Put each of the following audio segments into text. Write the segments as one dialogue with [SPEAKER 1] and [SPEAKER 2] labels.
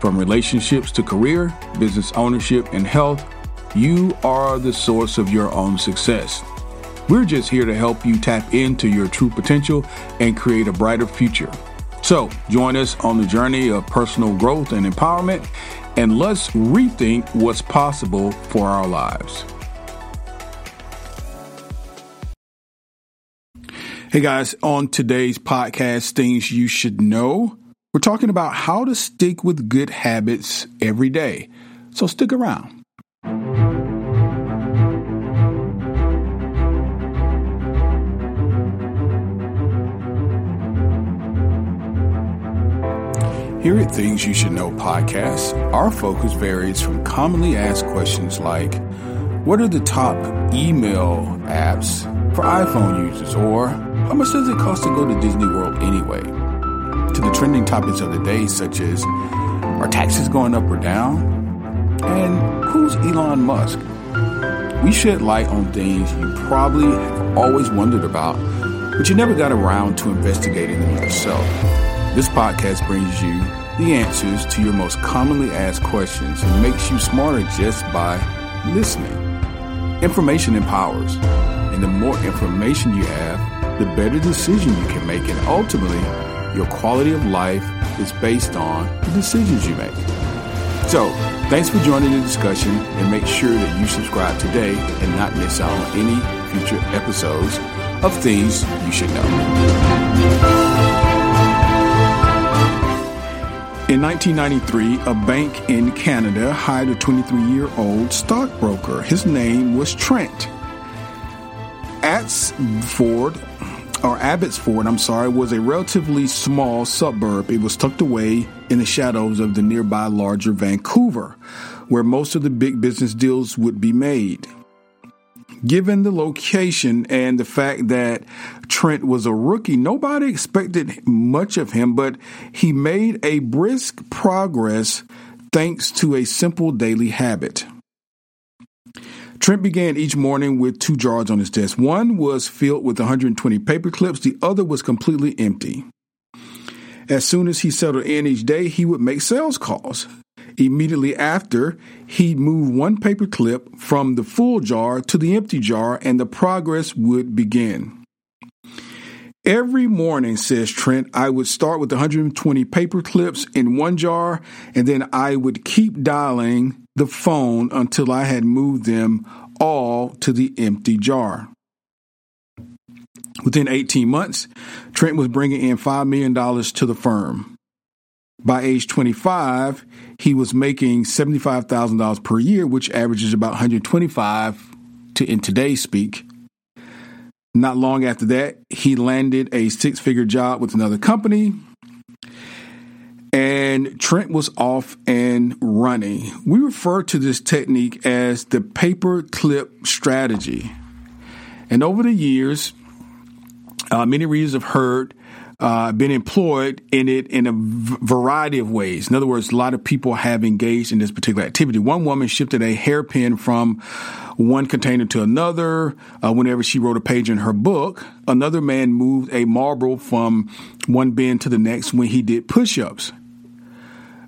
[SPEAKER 1] From relationships to career, business ownership, and health, you are the source of your own success. We're just here to help you tap into your true potential and create a brighter future. So, join us on the journey of personal growth and empowerment, and let's rethink what's possible for our lives. Hey guys, on today's podcast, Things You Should Know, we're talking about how to stick with good habits every day. So stick around. Here at Things You Should Know podcast, our focus varies from commonly asked questions like What are the top email apps for iPhone users? Or How much does it cost to go to Disney World anyway? To the trending topics of the day, such as are taxes going up or down? And who's Elon Musk? We shed light on things you probably have always wondered about, but you never got around to investigating them yourself. This podcast brings you the answers to your most commonly asked questions and makes you smarter just by listening. Information empowers, and the more information you have, the better decision you can make, and ultimately, your quality of life is based on the decisions you make. So, thanks for joining the discussion and make sure that you subscribe today and not miss out on any future episodes of things you should know. In 1993, a bank in Canada hired a 23 year old stockbroker. His name was Trent. At Ford or Abbotsford, I'm sorry, was a relatively small suburb. It was tucked away in the shadows of the nearby larger Vancouver, where most of the big business deals would be made. Given the location and the fact that Trent was a rookie, nobody expected much of him, but he made a brisk progress thanks to a simple daily habit. Trent began each morning with two jars on his desk. One was filled with 120 paper clips, the other was completely empty. As soon as he settled in each day, he would make sales calls. Immediately after, he'd move one paper clip from the full jar to the empty jar, and the progress would begin. Every morning, says Trent, I would start with 120 paper clips in one jar, and then I would keep dialing the phone until I had moved them all to the empty jar. Within 18 months, Trent was bringing in $5 million to the firm. By age 25, he was making $75,000 per year, which averages about 125 to in today's speak. Not long after that, he landed a six-figure job with another company and Trent was off and running. We refer to this technique as the paper clip strategy. And over the years, uh, many readers have heard, uh, been employed in it in a v- variety of ways. In other words, a lot of people have engaged in this particular activity. One woman shifted a hairpin from one container to another uh, whenever she wrote a page in her book. Another man moved a marble from one bin to the next when he did push ups.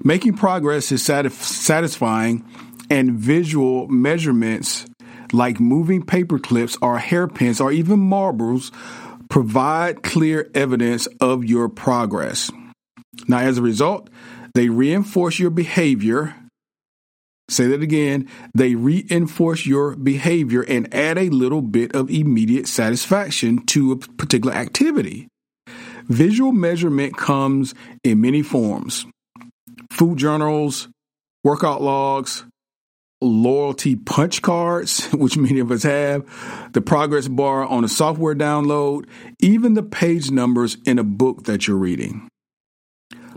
[SPEAKER 1] Making progress is satisfying, and visual measurements like moving paper clips or hairpins or even marbles provide clear evidence of your progress. Now, as a result, they reinforce your behavior. Say that again. They reinforce your behavior and add a little bit of immediate satisfaction to a particular activity. Visual measurement comes in many forms food journals, workout logs, loyalty punch cards, which many of us have, the progress bar on a software download, even the page numbers in a book that you're reading.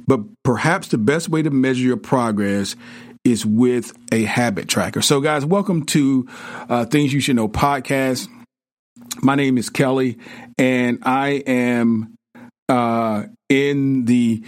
[SPEAKER 1] But perhaps the best way to measure your progress is with a habit tracker. So, guys, welcome to uh, Things You Should Know podcast. My name is Kelly, and I am uh, in the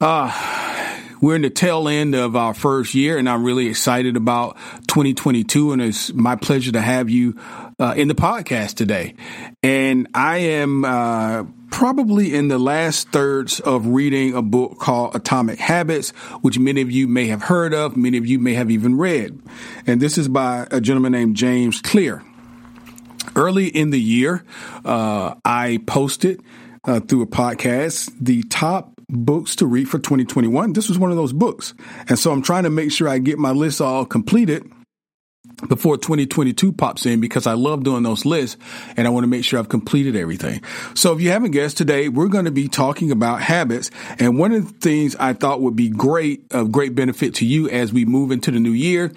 [SPEAKER 1] uh, we're in the tail end of our first year, and I'm really excited about 2022. And it's my pleasure to have you uh, in the podcast today. And I am uh, probably in the last thirds of reading a book called Atomic Habits, which many of you may have heard of, many of you may have even read. And this is by a gentleman named James Clear. Early in the year, uh, I posted uh, through a podcast the top books to read for 2021. This was one of those books. And so I'm trying to make sure I get my list all completed before 2022 pops in because I love doing those lists and I want to make sure I've completed everything. So if you haven't guessed today, we're going to be talking about habits. And one of the things I thought would be great, of great benefit to you as we move into the new year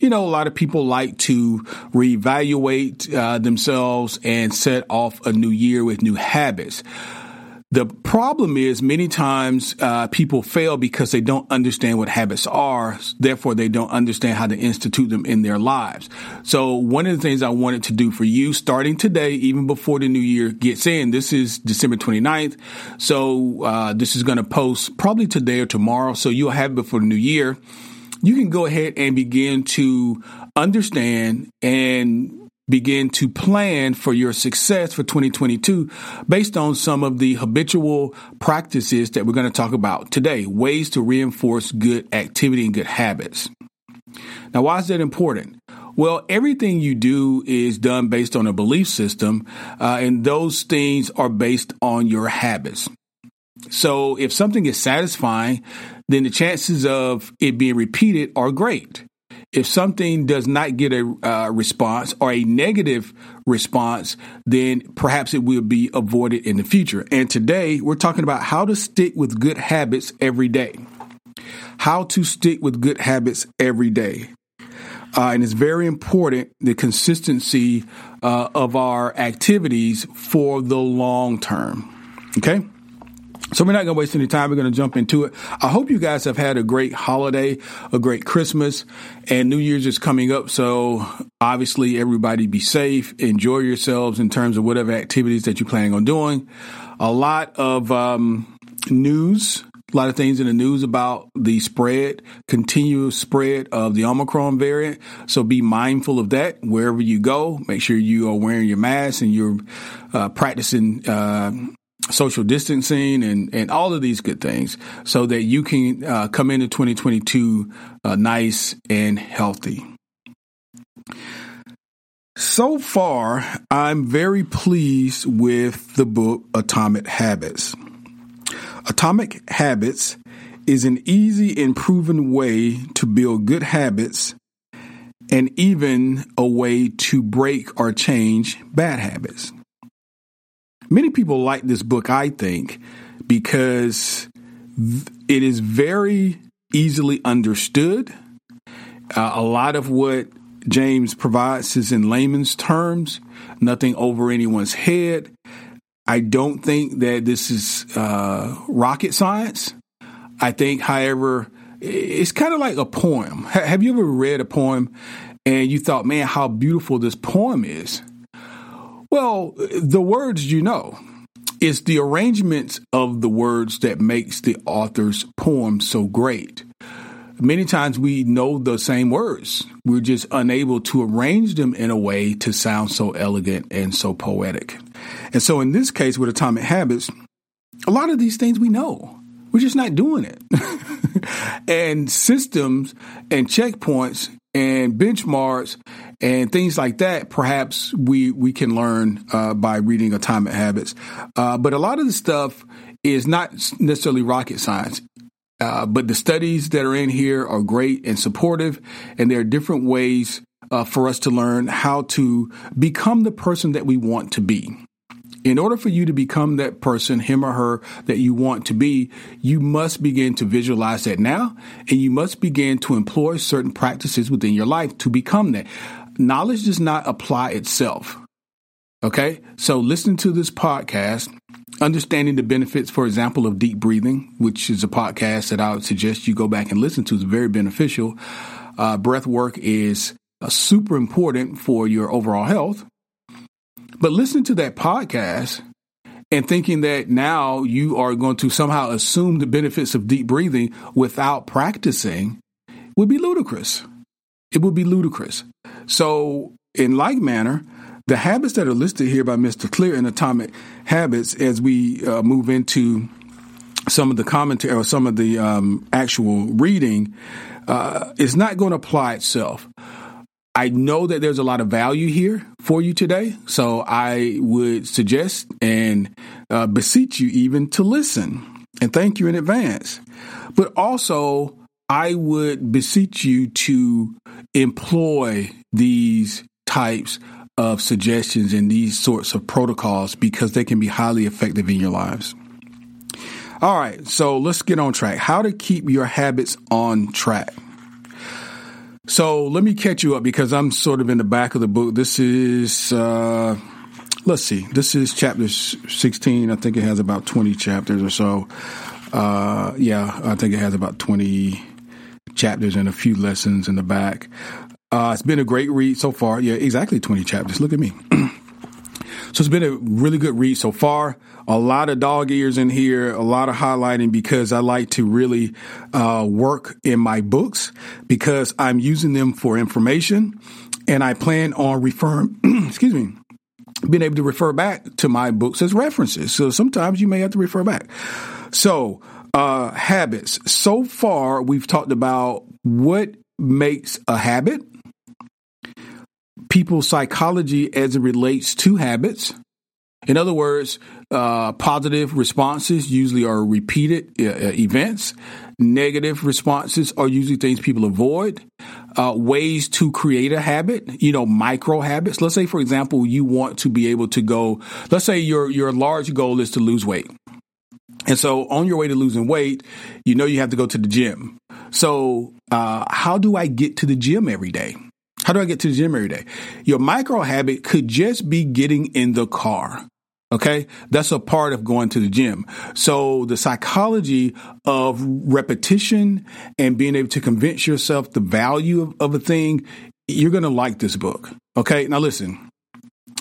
[SPEAKER 1] you know, a lot of people like to reevaluate uh, themselves and set off a new year with new habits. The problem is many times uh, people fail because they don't understand what habits are. Therefore, they don't understand how to institute them in their lives. So one of the things I wanted to do for you starting today, even before the new year gets in, this is December 29th. So uh, this is going to post probably today or tomorrow. So you'll have it before the new year. You can go ahead and begin to understand and begin to plan for your success for 2022 based on some of the habitual practices that we're going to talk about today, ways to reinforce good activity and good habits. Now, why is that important? Well, everything you do is done based on a belief system, uh, and those things are based on your habits. So if something is satisfying, then the chances of it being repeated are great if something does not get a uh, response or a negative response, then perhaps it will be avoided in the future. And today we're talking about how to stick with good habits every day. How to stick with good habits every day. Uh, and it's very important the consistency uh, of our activities for the long term. Okay? So we're not going to waste any time. We're going to jump into it. I hope you guys have had a great holiday, a great Christmas, and New Year's is coming up. So obviously everybody be safe, enjoy yourselves in terms of whatever activities that you're planning on doing. A lot of um, news, a lot of things in the news about the spread, continuous spread of the Omicron variant. So be mindful of that wherever you go. Make sure you are wearing your mask and you're uh, practicing uh, social distancing and, and all of these good things so that you can uh, come into 2022 uh, nice and healthy. So far, I'm very pleased with the book Atomic Habits. Atomic Habits is an easy and proven way to build good habits and even a way to break or change bad habits. Many people like this book, I think, because it is very easily understood. Uh, a lot of what James provides is in layman's terms, nothing over anyone's head. I don't think that this is uh, rocket science. I think, however, it's kind of like a poem. Have you ever read a poem and you thought, man, how beautiful this poem is? Well, the words you know. It's the arrangement of the words that makes the author's poem so great. Many times we know the same words. We're just unable to arrange them in a way to sound so elegant and so poetic. And so in this case with Atomic Habits, a lot of these things we know. We're just not doing it. and systems and checkpoints and benchmarks and things like that perhaps we we can learn uh, by reading atomic habits. Uh, but a lot of the stuff is not necessarily rocket science. Uh, but the studies that are in here are great and supportive and there are different ways uh, for us to learn how to become the person that we want to be in order for you to become that person, him or her, that you want to be, you must begin to visualize that now, and you must begin to employ certain practices within your life to become that. Knowledge does not apply itself. Okay. So listening to this podcast, understanding the benefits, for example, of deep breathing, which is a podcast that I would suggest you go back and listen to, is very beneficial. Uh, breath work is uh, super important for your overall health. But listening to that podcast and thinking that now you are going to somehow assume the benefits of deep breathing without practicing would be ludicrous. It would be ludicrous. So, in like manner, the habits that are listed here by Mr. Clear in Atomic Habits, as we uh, move into some of the commentary or some of the um, actual reading, uh, is not going to apply itself. I know that there's a lot of value here for you today, so I would suggest and uh, beseech you even to listen. And thank you in advance. But also, I would beseech you to employ these types of suggestions and these sorts of protocols because they can be highly effective in your lives. All right, so let's get on track. How to keep your habits on track. So let me catch you up because I'm sort of in the back of the book. This is, uh, let's see, this is chapter 16. I think it has about 20 chapters or so. Uh, yeah, I think it has about 20 chapters and a few lessons in the back. Uh, it's been a great read so far. Yeah, exactly 20 chapters. Look at me. So it's been a really good read so far. A lot of dog ears in here, a lot of highlighting because I like to really uh, work in my books because I'm using them for information and I plan on referring, excuse me, being able to refer back to my books as references. So sometimes you may have to refer back. So, uh, habits. So far, we've talked about what makes a habit people's psychology as it relates to habits. In other words, uh, positive responses usually are repeated uh, uh, events. Negative responses are usually things people avoid. Uh, ways to create a habit, you know, micro habits. Let's say, for example, you want to be able to go. Let's say your your large goal is to lose weight, and so on your way to losing weight, you know you have to go to the gym. So, uh, how do I get to the gym every day? How do I get to the gym every day? Your micro habit could just be getting in the car. Okay. That's a part of going to the gym. So the psychology of repetition and being able to convince yourself the value of, of a thing, you're going to like this book. Okay. Now listen,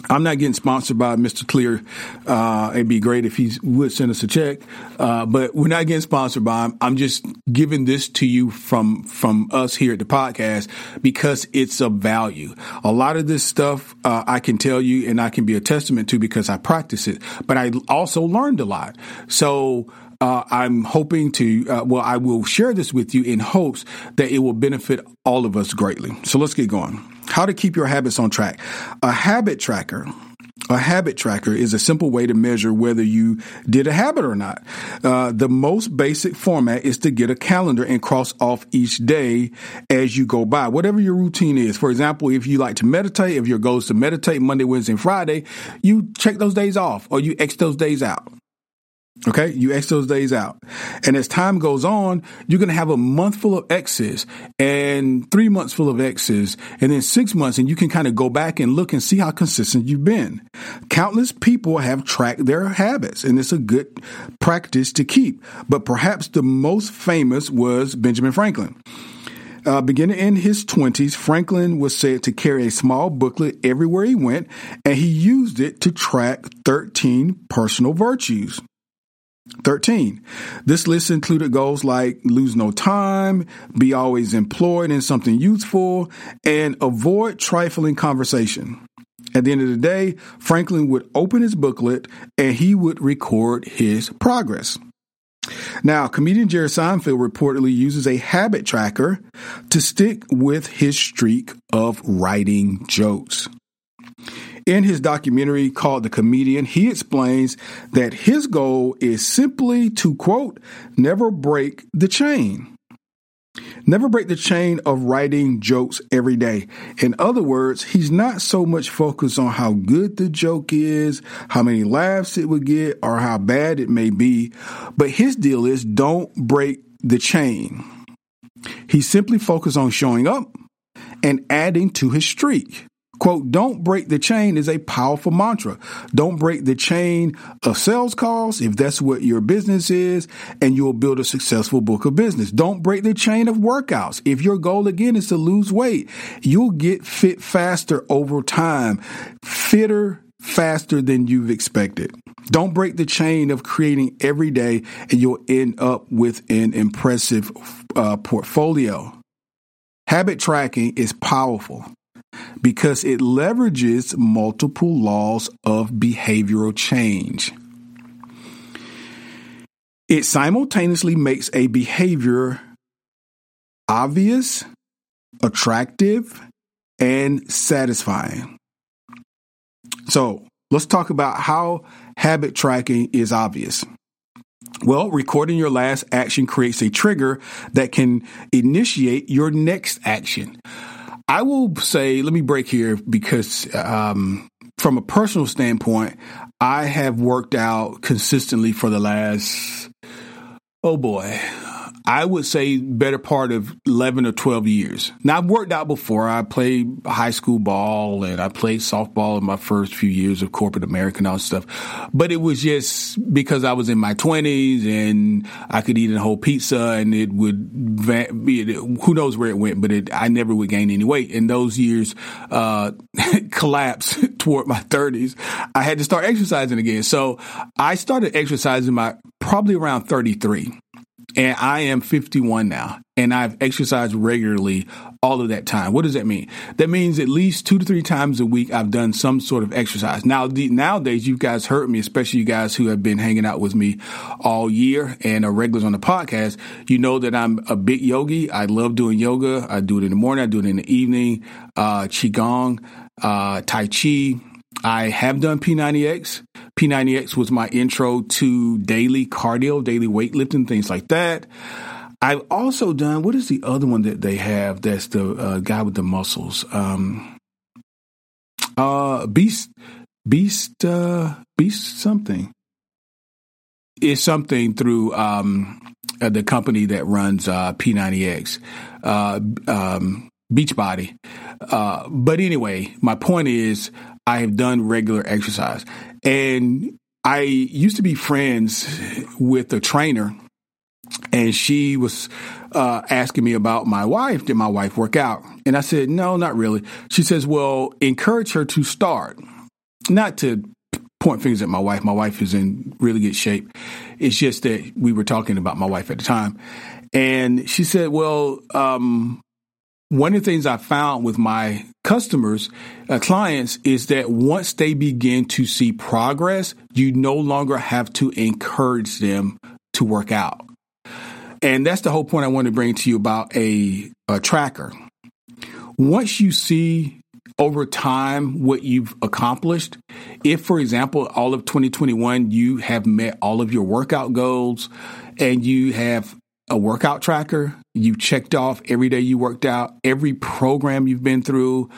[SPEAKER 1] I'm not getting sponsored by Mr. Clear. Uh, it'd be great if he would send us a check, uh, but we're not getting sponsored by him. I'm just giving this to you from from us here at the podcast because it's of value. A lot of this stuff uh, I can tell you, and I can be a testament to because I practice it. But I also learned a lot. So. Uh, I'm hoping to, uh, well, I will share this with you in hopes that it will benefit all of us greatly. So let's get going. How to keep your habits on track. A habit tracker. A habit tracker is a simple way to measure whether you did a habit or not. Uh, the most basic format is to get a calendar and cross off each day as you go by, whatever your routine is. For example, if you like to meditate, if your goal is to meditate Monday, Wednesday, and Friday, you check those days off or you X those days out. Okay, you X those days out. And as time goes on, you're going to have a month full of X's and three months full of X's and then six months. And you can kind of go back and look and see how consistent you've been. Countless people have tracked their habits and it's a good practice to keep. But perhaps the most famous was Benjamin Franklin. Uh, beginning in his 20s, Franklin was said to carry a small booklet everywhere he went, and he used it to track 13 personal virtues. 13. This list included goals like lose no time, be always employed in something useful, and avoid trifling conversation. At the end of the day, Franklin would open his booklet and he would record his progress. Now, comedian Jerry Seinfeld reportedly uses a habit tracker to stick with his streak of writing jokes. In his documentary called The Comedian, he explains that his goal is simply to quote, never break the chain. Never break the chain of writing jokes every day. In other words, he's not so much focused on how good the joke is, how many laughs it would get, or how bad it may be, but his deal is don't break the chain. He simply focused on showing up and adding to his streak. Quote, don't break the chain is a powerful mantra. Don't break the chain of sales calls if that's what your business is, and you'll build a successful book of business. Don't break the chain of workouts. If your goal again is to lose weight, you'll get fit faster over time, fitter faster than you've expected. Don't break the chain of creating every day, and you'll end up with an impressive uh, portfolio. Habit tracking is powerful because it leverages multiple laws of behavioral change. It simultaneously makes a behavior obvious, attractive, and satisfying. So let's talk about how habit tracking is obvious. Well, recording your last action creates a trigger that can initiate your next action. I will say, let me break here because um, from a personal standpoint, I have worked out consistently for the last, oh boy, I would say better part of 11 or 12 years. Now I've worked out before. I played high school ball and I played softball in my first few years of corporate America and all that stuff. But it was just because I was in my twenties and I could eat a whole pizza and it would be, who knows where it went, but it, I never would gain any weight. And those years, uh, collapsed toward my thirties. I had to start exercising again. So I started exercising my probably around 33 and I am 51 now, and I've exercised regularly all of that time. What does that mean? That means at least two to three times a week I've done some sort of exercise. Now, the, nowadays, you guys heard me, especially you guys who have been hanging out with me all year and are regulars on the podcast. You know that I'm a big yogi. I love doing yoga. I do it in the morning. I do it in the evening. Uh, qigong, uh, tai chi. I have done P90X. P90X was my intro to daily cardio, daily weightlifting, things like that. I've also done, what is the other one that they have that's the uh, guy with the muscles? Um, uh, Beast, Beast, uh, Beast something. It's something through um, uh, the company that runs uh, P90X, uh, um, Beachbody. Uh, but anyway, my point is, I have done regular exercise. And I used to be friends with a trainer, and she was uh, asking me about my wife. Did my wife work out? And I said, no, not really. She says, well, encourage her to start. Not to point fingers at my wife. My wife is in really good shape. It's just that we were talking about my wife at the time. And she said, well, um, one of the things I found with my customers, uh, clients, is that once they begin to see progress, you no longer have to encourage them to work out. And that's the whole point I want to bring to you about a, a tracker. Once you see over time what you've accomplished, if, for example, all of 2021, you have met all of your workout goals and you have a workout tracker. You've checked off every day you worked out, every program you've been through.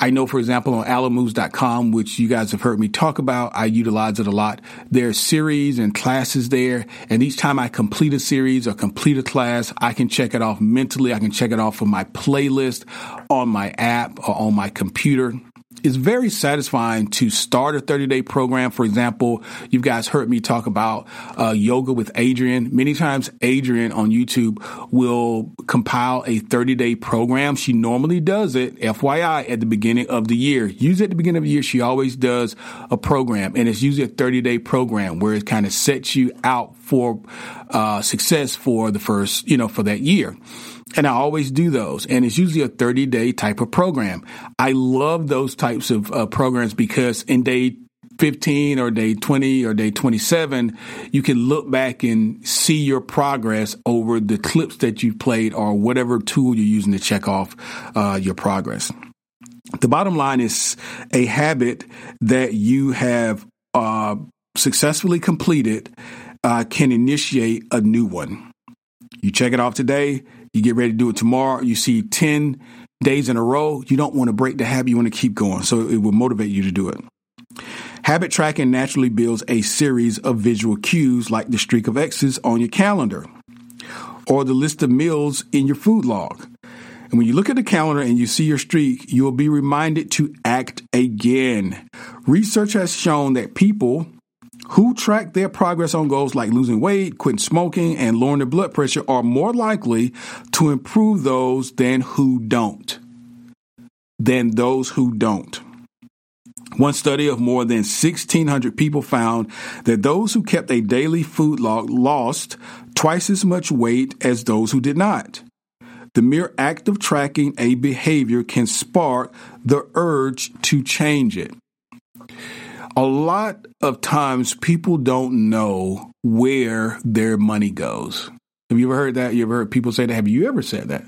[SPEAKER 1] I know, for example, on alomoves.com, which you guys have heard me talk about, I utilize it a lot. There's series and classes there. And each time I complete a series or complete a class, I can check it off mentally. I can check it off from my playlist on my app or on my computer it's very satisfying to start a 30 day program. For example, you guys heard me talk about uh, yoga with Adriene. Many times, Adriene on YouTube will compile a 30 day program. She normally does it, FYI, at the beginning of the year. Usually at the beginning of the year, she always does a program, and it's usually a 30 day program where it kind of sets you out for uh, success for the first, you know, for that year. And I always do those. And it's usually a 30 day type of program. I love those types of uh, programs because in day 15 or day 20 or day 27, you can look back and see your progress over the clips that you've played or whatever tool you're using to check off uh, your progress. The bottom line is a habit that you have uh, successfully completed uh, can initiate a new one. You check it off today, you get ready to do it tomorrow. You see 10 days in a row. You don't want to break the habit. You want to keep going. So it will motivate you to do it. Habit tracking naturally builds a series of visual cues like the streak of X's on your calendar or the list of meals in your food log. And when you look at the calendar and you see your streak, you will be reminded to act again. Research has shown that people who track their progress on goals like losing weight, quitting smoking, and lowering their blood pressure are more likely to improve those than who don't. Than those who don't. One study of more than 1,600 people found that those who kept a daily food log lost twice as much weight as those who did not. The mere act of tracking a behavior can spark the urge to change it a lot of times people don't know where their money goes. Have you ever heard that? You ever heard people say that? Have you ever said that?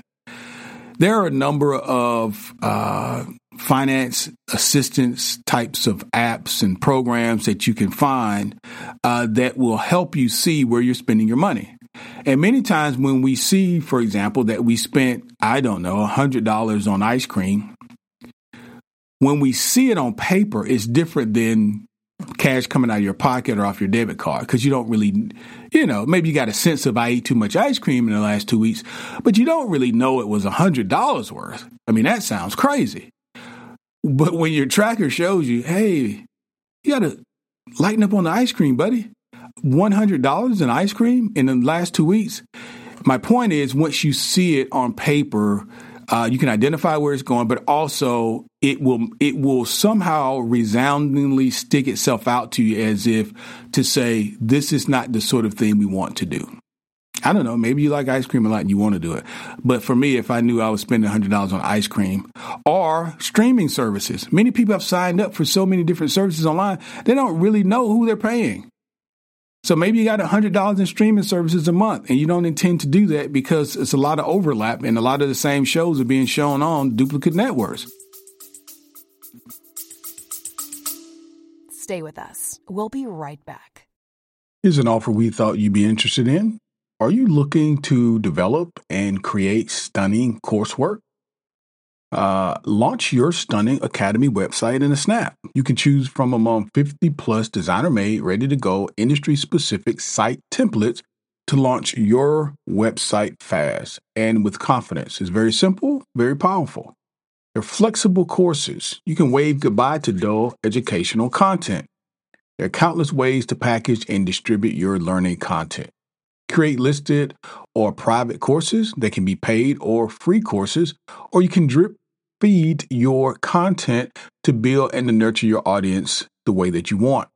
[SPEAKER 1] There are a number of uh, finance assistance types of apps and programs that you can find uh, that will help you see where you're spending your money. And many times when we see, for example, that we spent, I don't know, $100 on ice cream, when we see it on paper, it's different than cash coming out of your pocket or off your debit card because you don't really, you know, maybe you got a sense of I ate too much ice cream in the last two weeks, but you don't really know it was a hundred dollars worth. I mean, that sounds crazy. But when your tracker shows you, hey, you got to lighten up on the ice cream, buddy. One hundred dollars in ice cream in the last two weeks. My point is, once you see it on paper, uh, you can identify where it's going, but also it will it will somehow resoundingly stick itself out to you as if to say this is not the sort of thing we want to do. I don't know. Maybe you like ice cream a lot and you want to do it. But for me, if I knew I was spending $100 on ice cream or streaming services, many people have signed up for so many different services online, they don't really know who they're paying. So maybe you got $100 in streaming services a month and you don't intend to do that because it's a lot of overlap and a lot of the same shows are being shown on duplicate networks.
[SPEAKER 2] Stay with us. We'll be right back.
[SPEAKER 1] Here's an offer we thought you'd be interested in. Are you looking to develop and create stunning coursework? Uh, launch your stunning academy website in a snap. You can choose from among 50 plus designer made, ready to go, industry specific site templates to launch your website fast and with confidence. It's very simple, very powerful. They're flexible courses. You can wave goodbye to dull educational content. There are countless ways to package and distribute your learning content. Create listed or private courses that can be paid or free courses, or you can drip feed your content to build and to nurture your audience the way that you want.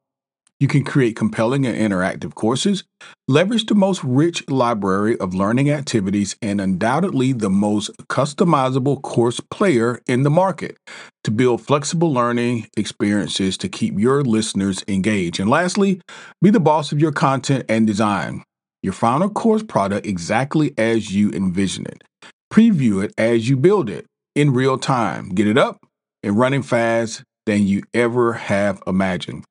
[SPEAKER 1] You can create compelling and interactive courses, leverage the most rich library of learning activities, and undoubtedly the most customizable course player in the market to build flexible learning experiences to keep your listeners engaged. And lastly, be the boss of your content and design your final course product exactly as you envision it. Preview it as you build it in real time. Get it up and running fast than you ever have imagined.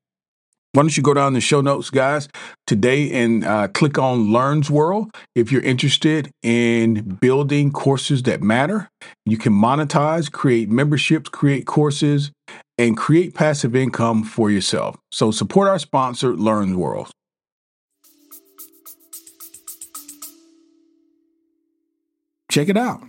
[SPEAKER 1] Why don't you go down the show notes, guys, today and uh, click on LearnWorlds if you're interested in building courses that matter. You can monetize, create memberships, create courses, and create passive income for yourself. So support our sponsor, LearnWorlds. Check it out.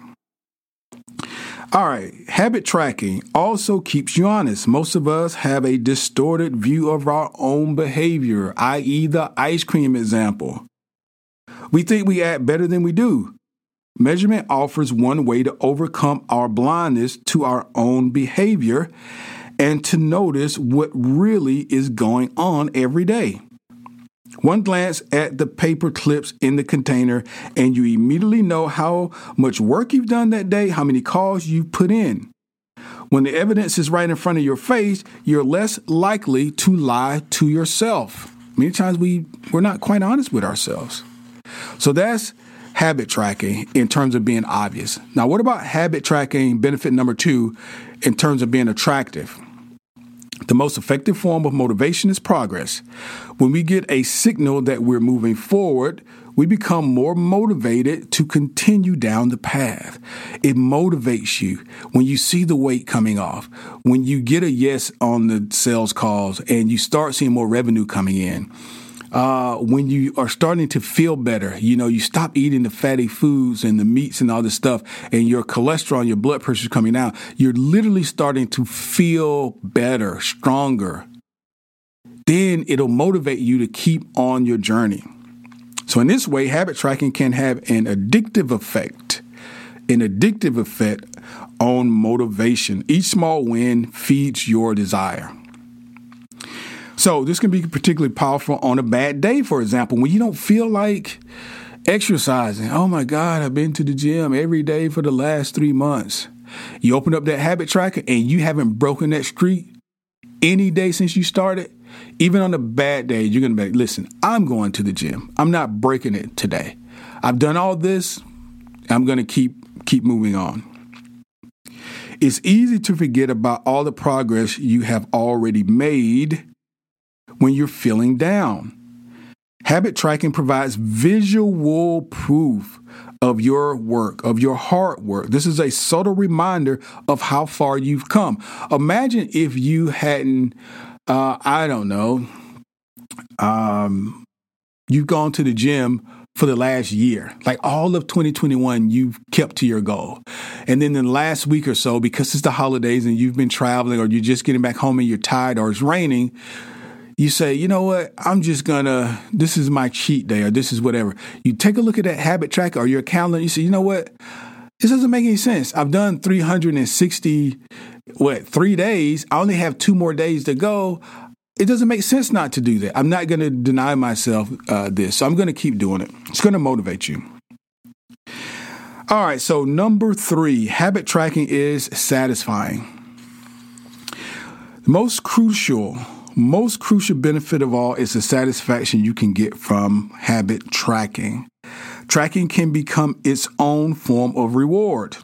[SPEAKER 1] All right, habit tracking also keeps you honest. Most of us have a distorted view of our own behavior, i.e., the ice cream example. We think we act better than we do. Measurement offers one way to overcome our blindness to our own behavior and to notice what really is going on every day. One glance at the paper clips in the container, and you immediately know how much work you've done that day, how many calls you've put in. When the evidence is right in front of your face, you're less likely to lie to yourself. Many times we, we're not quite honest with ourselves. So that's habit tracking in terms of being obvious. Now, what about habit tracking benefit number two in terms of being attractive? The most effective form of motivation is progress. When we get a signal that we're moving forward, we become more motivated to continue down the path. It motivates you when you see the weight coming off, when you get a yes on the sales calls and you start seeing more revenue coming in. Uh, when you are starting to feel better, you know, you stop eating the fatty foods and the meats and all this stuff, and your cholesterol, your blood pressure is coming down, you're literally starting to feel better, stronger. Then it'll motivate you to keep on your journey. So, in this way, habit tracking can have an addictive effect, an addictive effect on motivation. Each small win feeds your desire. So this can be particularly powerful on a bad day, for example, when you don't feel like exercising. Oh my God, I've been to the gym every day for the last three months. You open up that habit tracker and you haven't broken that streak any day since you started. Even on a bad day, you're going to be, like, listen, I'm going to the gym. I'm not breaking it today. I've done all this. I'm going to keep keep moving on. It's easy to forget about all the progress you have already made when you're feeling down. Habit tracking provides visual proof of your work, of your hard work. This is a subtle reminder of how far you've come. Imagine if you hadn't, uh, I don't know, um, you've gone to the gym for the last year. Like all of 2021, you've kept to your goal. And then the last week or so, because it's the holidays and you've been traveling or you're just getting back home and you're tired or it's raining, you say, you know what, I'm just gonna, this is my cheat day or this is whatever. You take a look at that habit tracker or your calendar, you say, you know what, this doesn't make any sense. I've done 360, what, three days. I only have two more days to go. It doesn't make sense not to do that. I'm not to deny myself uh, this. So I'm to keep doing it. It's to motivate you. All right. So, number three, habit tracking is satisfying. The most crucial most crucial benefit of all is the satisfaction you can get from habit tracking. Tracking can become its own form of reward.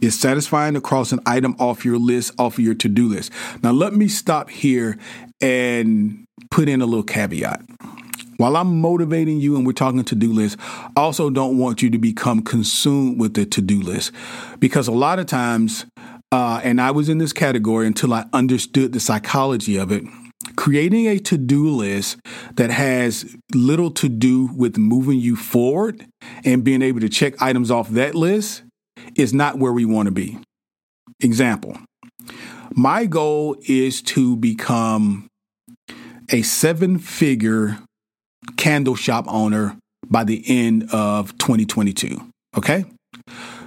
[SPEAKER 1] It's satisfying to cross an item off your list, off of your to do list. Now, let me stop here and put in a little caveat. While I'm motivating you and we're talking to do list, I also don't want you to become consumed with the to do list because a lot of times, uh, and I was in this category until I understood the psychology of it creating a to do list that has little to do with moving you forward and being able to check items off that list is not where we want to be. Example My goal is to become a seven figure candle shop owner by the end of 2022. Okay.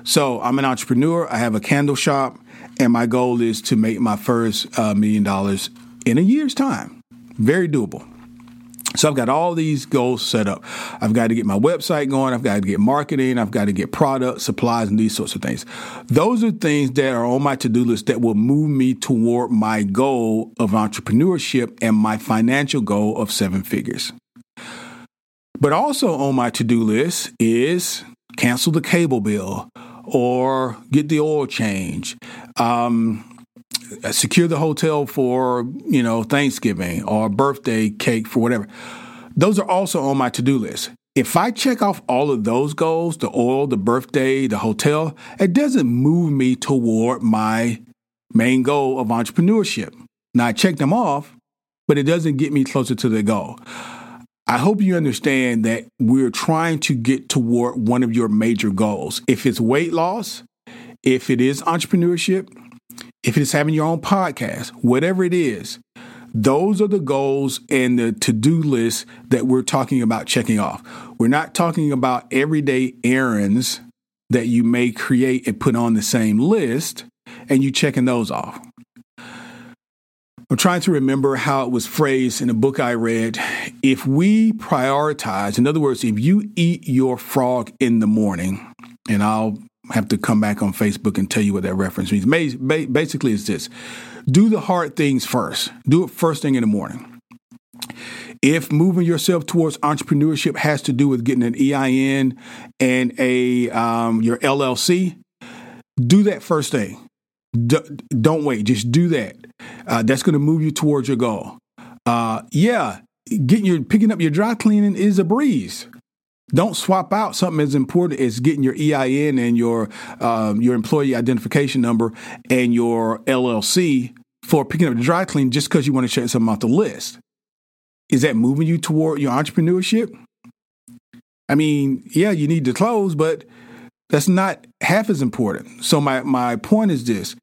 [SPEAKER 1] So I'm an entrepreneur. I have a candle shop, and my goal is to make my first uh, million dollars in a year's time. Very doable. So I've got all these goals set up. I've got to get my website going. I've got to get marketing. I've got to get products, supplies, and these sorts of things. Those are things that are on my to-do list that will move me toward my goal of entrepreneurship and my financial goal of seven figures. But also on my to-do list is cancel the cable bill or get the oil change. Um, Uh, secure the hotel for you know Thanksgiving or birthday cake for whatever. Those are also on my to do list. If I check off all of those goals, the oil, the birthday, the hotel, it doesn't move me toward my main goal of entrepreneurship. Now I check them off, but it doesn't get me closer to the goal. I hope you understand that we're trying to get toward one of your major goals. If it's weight loss, if it is entrepreneurship, if it's having your own podcast, whatever it is, those are the goals and the to do list that we're talking about checking off. We're not talking about everyday errands that you may create and put on the same list and you checking those off. I'm trying to remember how it was phrased in a book I read. If we prioritize, in other words, if you eat your frog in the morning, and I'll have to come back on Facebook and tell you what that reference means. Basically, it's this do the hard things first, do it first thing in the morning. If moving yourself towards entrepreneurship has to do with getting an EIN and a um, your LLC, do that first thing. D- don't wait. Just do that. Uh, that's going to move you towards your goal. Uh, yeah, getting your picking up your dry cleaning is a breeze. Don't swap out something as important as getting your EIN and your um, your employee identification number and your LLC for picking up the dry clean just because you want to check something off the list. is that moving you toward your entrepreneurship? I mean, yeah, you need to close, but that's not half as important. So my my point is this.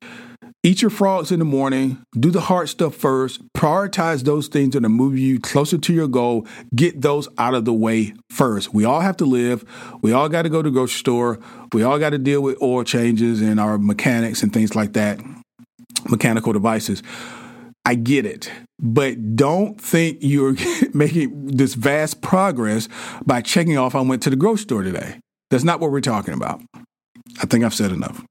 [SPEAKER 1] Eat your frogs in the morning, do the hard stuff first, prioritize those things that are moving you closer to your goal, get those out of the way first. We all have to live. We all got to go to the grocery store. We all got to deal with oil changes and our mechanics and things like that, mechanical devices. I get it, but don't think you're making this vast progress by checking off I went to the grocery store today. That's not what we're talking about. I think I've said enough.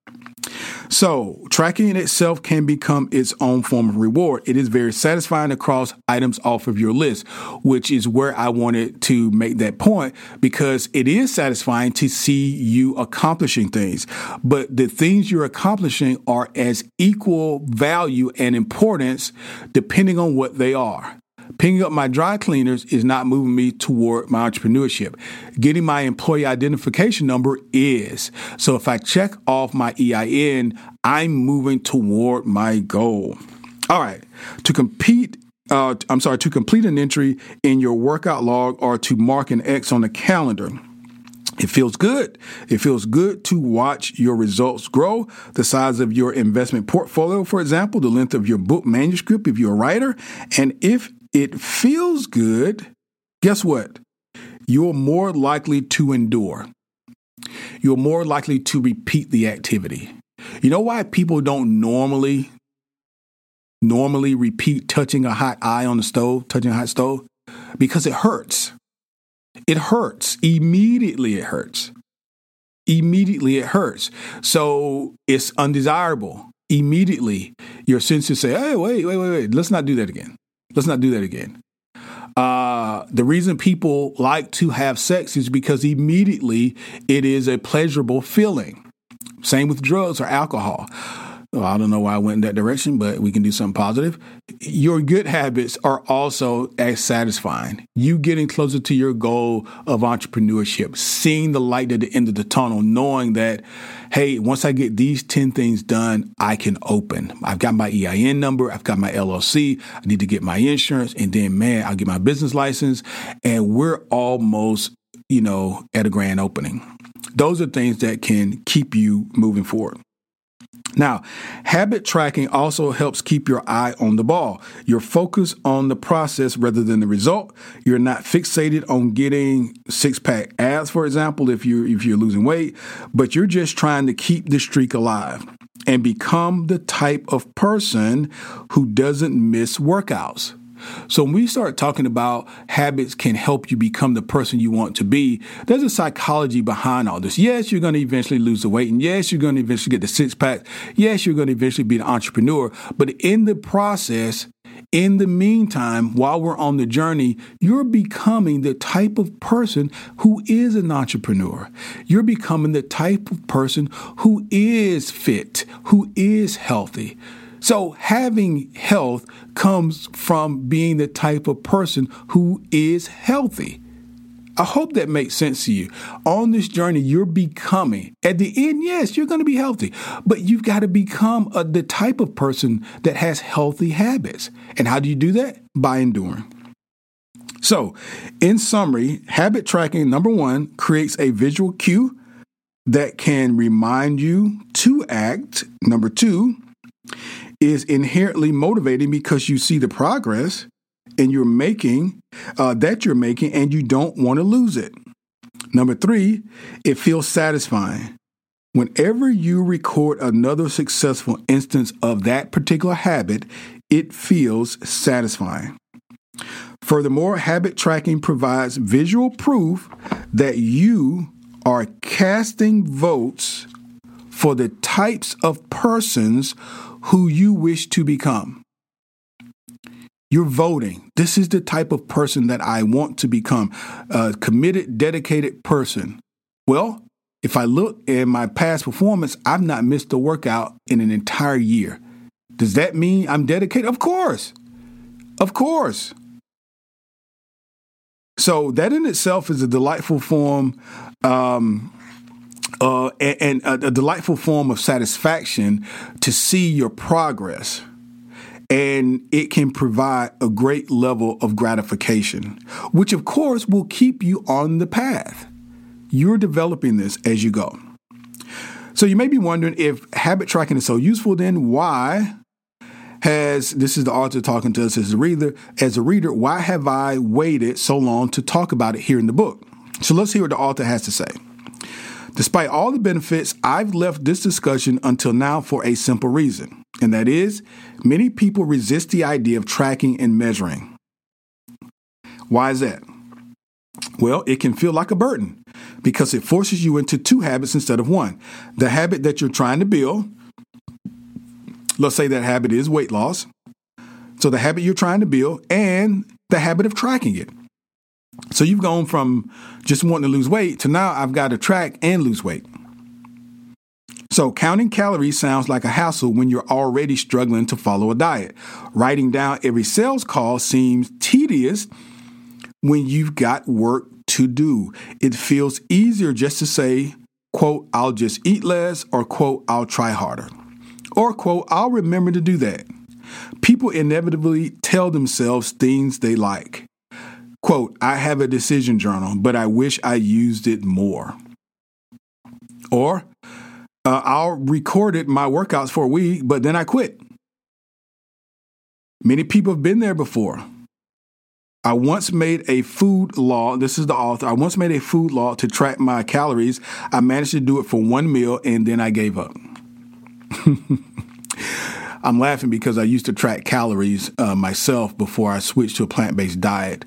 [SPEAKER 1] So, tracking in itself can become its own form of reward. It is very satisfying to cross items off of your list, which is where I wanted to make that point because it is satisfying to see you accomplishing things. But the things you're accomplishing are as equal value and importance depending on what they are. Picking up my dry cleaners is not moving me toward my entrepreneurship. Getting my employee identification number is. So if I check off my EIN, I'm moving toward my goal. All right. To compete uh, I'm sorry, to complete an entry in your workout log or to mark an X on the calendar. It feels good. It feels good to watch your results grow. The size of your investment portfolio, for example, the length of your book manuscript if you're a writer, and if it feels good, guess what? You're more likely to endure. You're more likely to repeat the activity. You know why people don't normally normally repeat touching a hot eye on the stove, touching a hot stove? Because it hurts. It hurts. Immediately it hurts. Immediately it hurts. So it's undesirable. Immediately your senses say, hey, wait, wait, wait, wait, let's not do that again. Let's not do that again. Uh, the reason people like to have sex is because immediately it is a pleasurable feeling. Same with drugs or alcohol. Well, I don't know why I went in that direction, but we can do something positive. Your good habits are also as satisfying. You getting closer to your goal of entrepreneurship, seeing the light at the end of the tunnel, knowing that, hey, once I get these 10 things done, I can open. I've got my EIN number, I've got my LLC, I need to get my insurance, and then, man, I'll get my business license, and we're almost, you know, at a grand opening. Those are things that can keep you moving forward. Now, habit tracking also helps keep your eye on the ball. You're focused on the process rather than the result. You're not fixated on getting six-pack abs, for example, if you're if you're losing weight, but you're just trying to keep the streak alive and become the type of person who doesn't miss workouts. So when we start talking about habits can help you become the person you want to be, there's a psychology behind all this. Yes, you're going to eventually lose the weight, and yes, you're going to eventually get the six pack. Yes, you're going to eventually be an entrepreneur, but in the process, in the meantime, while we're on the journey, you're becoming the type of person who is an entrepreneur. You're becoming the type of person who is fit, who is healthy. So, having health comes from being the type of person who is healthy. I hope that makes sense to you. On this journey, you're becoming, at the end, yes, you're going to be healthy, but you've got to become a, the type of person that has healthy habits. And how do you do that? By enduring. So, in summary, habit tracking, number one, creates a visual cue that can remind you to act. Number two, is inherently motivating because you see the progress and you're making uh, that you're making and you don't want to lose it. Number three, it feels satisfying. Whenever you record another successful instance of that particular habit, it feels satisfying. Furthermore, habit tracking provides visual proof that you are casting votes for the types of persons who you wish to become. You're voting. This is the type of person that I want to become a committed, dedicated person. Well, if I look at my past performance, I've not missed a workout in an entire year. Does that mean I'm dedicated? Of course. Of course. So, that in itself is a delightful form um, uh, and, and a, a delightful form of satisfaction to see your progress. and it can provide a great level of gratification, which of course will keep you on the path. You're developing this as you go. So you may be wondering if habit tracking is so useful, then why has this is the author talking to us as a reader, as a reader, why have I waited so long to talk about it here in the book? So let's hear what the author has to say. Despite all the benefits, I've left this discussion until now for a simple reason, and that is many people resist the idea of tracking and measuring. Why is that? Well, it can feel like a burden because it forces you into two habits instead of one. The habit that you're trying to build, let's say that habit is weight loss. So the habit you're trying to build and the habit of tracking it. So you've gone from just wanting to lose weight to now I've got to track and lose weight. So counting calories sounds like a hassle when you're already struggling to follow a diet. Writing down every sales call seems tedious when you've got work to do. It feels easier just to say, quote, I'll just eat less, or quote, I'll try harder, or quote, I'll remember to do that. People inevitably tell themselves things they like. Quote, I have a decision journal, but I wish I used it more. Or, uh, I'll recorded my workouts for a week, but then I quit. Many people have been there before. I once made a food law. This is the author. I once made a food law to track my calories. I managed to do it for one meal and then I gave up. I'm laughing because I used to track calories uh, myself before I switched to a plant based diet.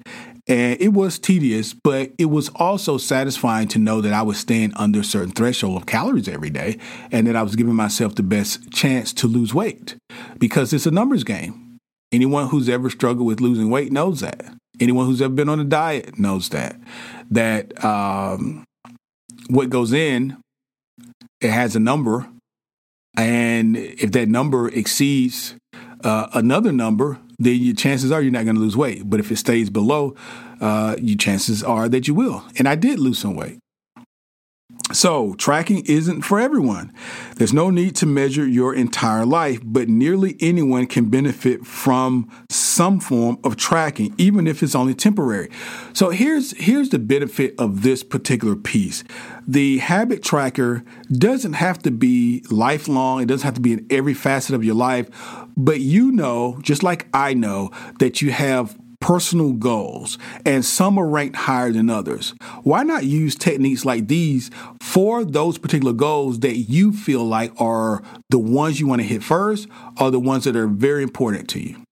[SPEAKER 1] And it was tedious, but it was also satisfying to know that I was staying under a certain threshold of calories every day and that I was giving myself the best chance to lose weight because it's a numbers game. Anyone who's ever struggled with losing weight knows that. Anyone who's ever been on a diet knows that. That um, what goes in, it has a number. And if that number exceeds uh, another number, then your chances are you're not going to lose weight. But if it stays below, uh, your chances are that you will. And I did lose some weight. So, tracking isn't for everyone. There's no need to measure your entire life, but nearly anyone can benefit from some form of tracking, even if it's only temporary. So, here's here's the benefit of this particular piece. The habit tracker doesn't have to be lifelong, it doesn't have to be in every facet of your life, but you know, just like I know, that you have personal goals, and some are ranked higher than others. Why not use techniques like these for those particular goals that you feel like are the ones you want to hit first or the ones that are very important to you?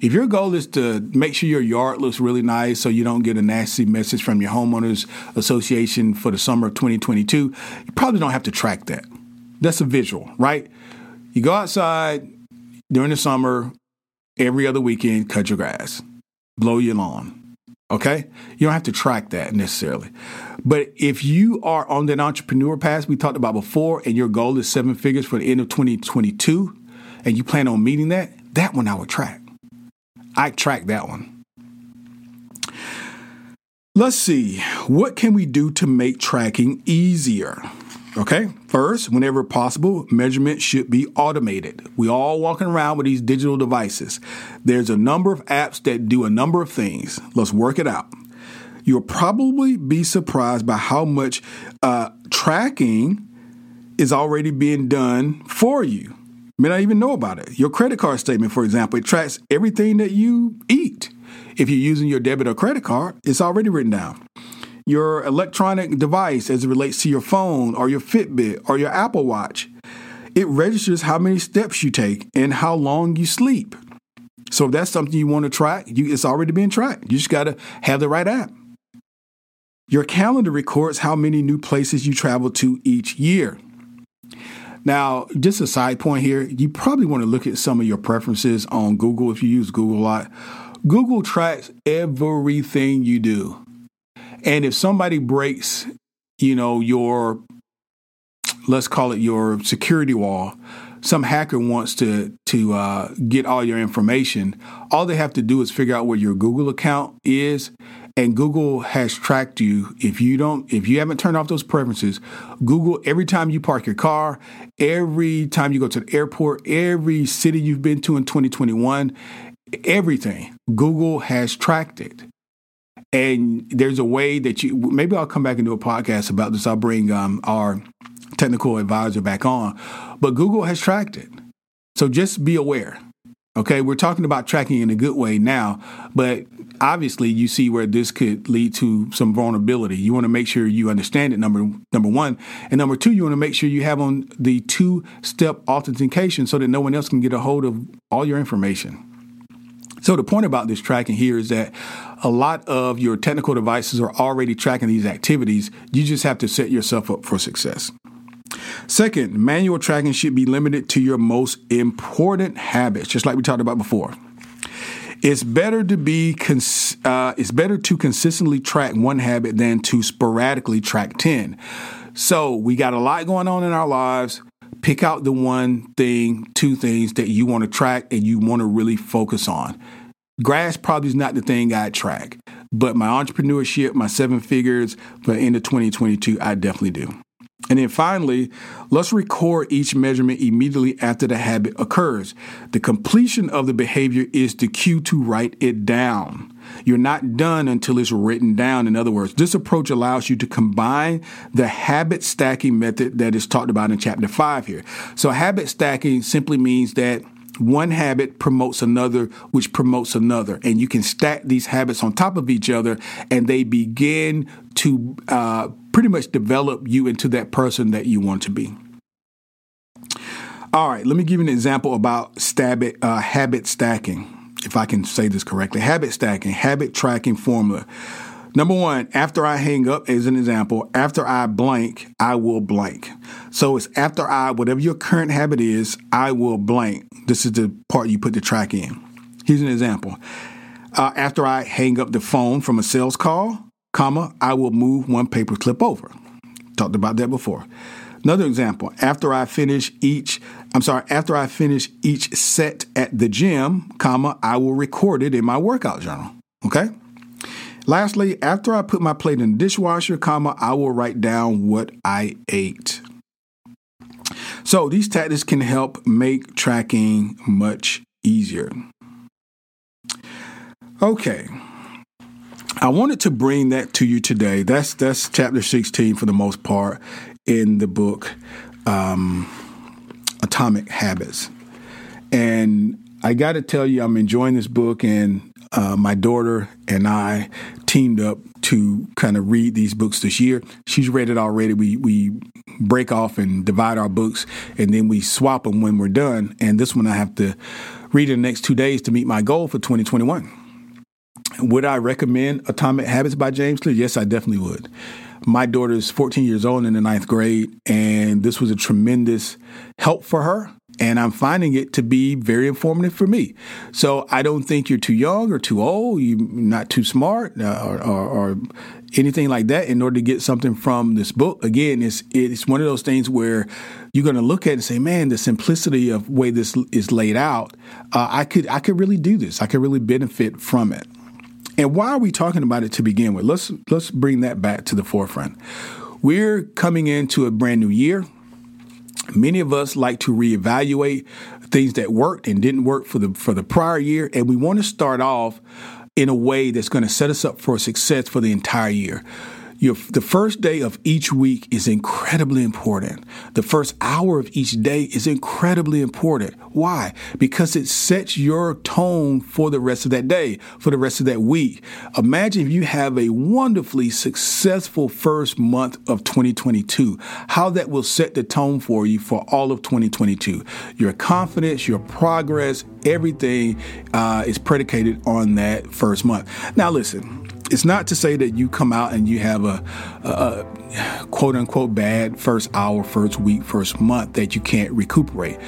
[SPEAKER 1] If your goal is to make sure your yard looks really nice so you don't get a nasty message from your homeowners association for the summer of 2022, you probably don't have to track that. That's a visual, right? You go outside during the summer, every other weekend, cut your grass, blow your lawn. Okay? You don't have to track that necessarily. But if you are on that entrepreneur path we talked about before and your goal is seven figures for the end of 2022 and you plan on meeting that, that one I would track. I track that one. Let's see. What can we do to make tracking easier? Okay, first, whenever possible, measurement should be automated. We all walking around with these digital devices. There's a number of apps that do a number of things. Let's work it out. You'll probably be surprised by how much uh, tracking is already being done for you. You may not even know about it. Your credit card statement, for example, it tracks everything that you eat. If you're using your debit or credit card, it's already written down your electronic device as it relates to your phone or your Fitbit or your Apple Watch. It registers how many steps you take and how long you sleep. So if that's something you want to track, you, it's already being tracked. You just got to have the right app. Your calendar records how many new places you travel to each year. Now, just a side point here, you probably want to look at some of your preferences on Google if you use Google a lot. Google tracks everything you do. And if somebody breaks, you know, your, let's call it your security wall, some hacker wants to to uh, get all your information, all they have to do is figure out where your Google account is, and Google has tracked you. If you don't, if you haven't turned off those preferences, Google every time you park your car, every time you go to the airport, every city you've been to in 2021, everything, Google has tracked it. And there's a way that you, maybe I'll come back and do a podcast about this. I'll bring um, our technical advisor back on, but Google has tracked it. So just be aware. Okay, we're talking about tracking in a good way now, but obviously you see where this could lead to some vulnerability. You want to make sure you understand it. Number number one, and number two, you want to make sure you have on the two step authentication so that no one else can get a hold of all your information. So the point about this tracking here is that a lot of your technical devices are already tracking these activities. You just have to set yourself up for success. Second, manual tracking should be limited to your most important habits, just like we talked about before. It's better to be cons- uh, it's better to consistently track one habit than to sporadically track 10. So, we got a lot going on in our lives. Pick out the one thing, two things that you want to track and you want to really focus on. Grass probably is not the thing I track, but my entrepreneurship, my seven figures end of 2022, I definitely do. And then finally, let's record each measurement immediately after the habit occurs. The completion of the behavior is the cue to write it down. You're not done until it's written down. In other words, this approach allows you to combine the habit stacking method that is talked about in chapter five here. So, habit stacking simply means that one habit promotes another, which promotes another. And you can stack these habits on top of each other, and they begin to uh, pretty much develop you into that person that you want to be. All right, let me give you an example about stab- uh, habit stacking, if I can say this correctly. Habit stacking, habit tracking formula. Number one, after I hang up, as an example, after I blank, I will blank. So it's after I, whatever your current habit is, I will blank. This is the part you put the track in. Here's an example. Uh, after I hang up the phone from a sales call, comma, I will move one paper clip over. Talked about that before. Another example, after I finish each, I'm sorry, after I finish each set at the gym, comma, I will record it in my workout journal. Okay? Lastly, after I put my plate in the dishwasher, comma, I will write down what I ate. So these tactics can help make tracking much easier. Okay. I wanted to bring that to you today. That's that's chapter 16 for the most part in the book um, Atomic Habits. And I got to tell you, I'm enjoying this book, and uh, my daughter and I teamed up to kind of read these books this year. She's read it already. We we break off and divide our books, and then we swap them when we're done. And this one I have to read in the next two days to meet my goal for 2021. Would I recommend Atomic Habits by James Clear? Yes, I definitely would. My daughter is 14 years old in the ninth grade, and this was a tremendous help for her and I'm finding it to be very informative for me. So I don't think you're too young or too old, you're not too smart uh, or, or, or, anything like that in order to get something from this book. Again, it's it's one of those things where you're going to look at it and say, "Man, the simplicity of way this is laid out, uh, I could I could really do this. I could really benefit from it." And why are we talking about it to begin with? Let's let's bring that back to the forefront. We're coming into a brand new year. Many of us like to reevaluate things that worked and didn't work for the for the prior year, and we want to start off in a way that's going to set us up for success for the entire year. Your, the first day of each week is incredibly important. The first hour of each day is incredibly important. Why? Because it sets your tone for the rest of that day, for the rest of that week. Imagine if you have a wonderfully successful first month of 2022, how that will set the tone for you for all of 2022. Your confidence, your progress, everything uh, is predicated on that first month. Now, listen, it's not to say that you come out and you have a, a, a, quote unquote bad first hour, first week, first month that you can't recuperate.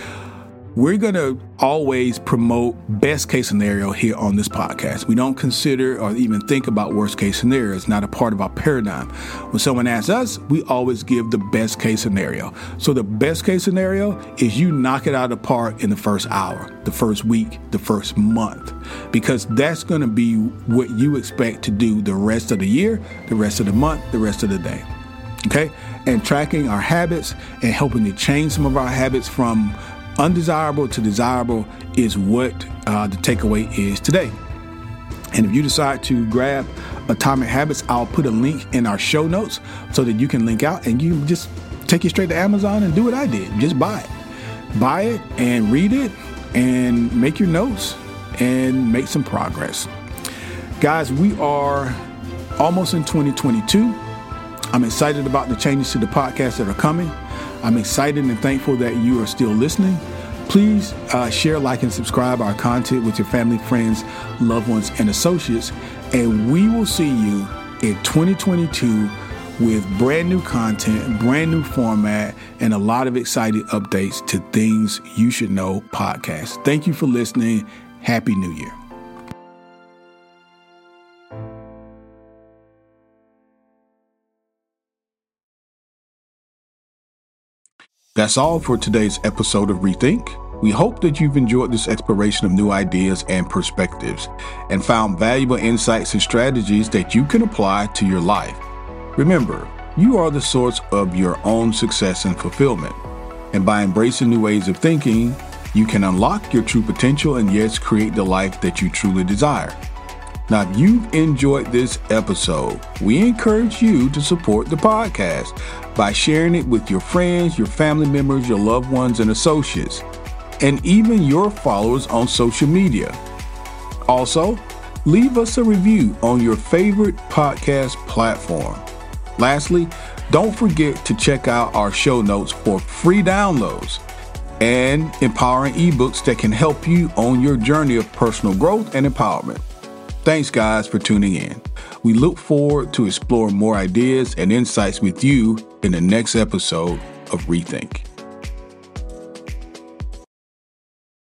[SPEAKER 1] We're going to always promote best case scenario here on this podcast. We don't consider or even think about worst case scenario. It's not a part of our paradigm. When someone asks us, we always give the best case scenario. So the best case scenario is you knock it out of the park in the first hour, the first week, the first month, because that's going to be what you expect to do the rest of the year, the rest of the month, the rest of the day. Okay? And tracking our habits and helping to change some of our habits from undesirable to desirable is what uh, the takeaway is today. And if you decide to grab Atomic Habits, I'll put a link in our show notes so that you can link out and you just take it straight to Amazon and do what I did. Just buy it. Buy it and read it and make your notes and make some progress. Guys, we are almost in 2022. I'm excited about the changes to the podcast that are coming. I'm excited and thankful that you are still listening. Please uh, share, like, and subscribe our content with your family, friends, loved ones, and associates. And we will see you in 2022 with brand new content, brand new format, and a lot of exciting updates to Things You Should Know podcast. Thank you for listening. Happy New Year. That's all for today's episode of Rethink. We hope that you've enjoyed this exploration of new ideas and perspectives and found valuable insights and strategies that you can apply to your life. Remember, you are the source of your own success and fulfillment. And by embracing new ways of thinking, you can unlock your true potential and yes, create the life that you truly desire. Now, if you've enjoyed this episode, we encourage you to support the podcast by sharing it with your friends, your family members, your loved ones, and associates, and even your followers on social media. Also, leave us a review on your favorite podcast platform. Lastly, don't forget to check out our show notes for free downloads and empowering ebooks that can help you on your journey of personal growth and empowerment. Thanks, guys, for tuning in. We look forward to exploring more ideas and insights with you in the next episode of Rethink.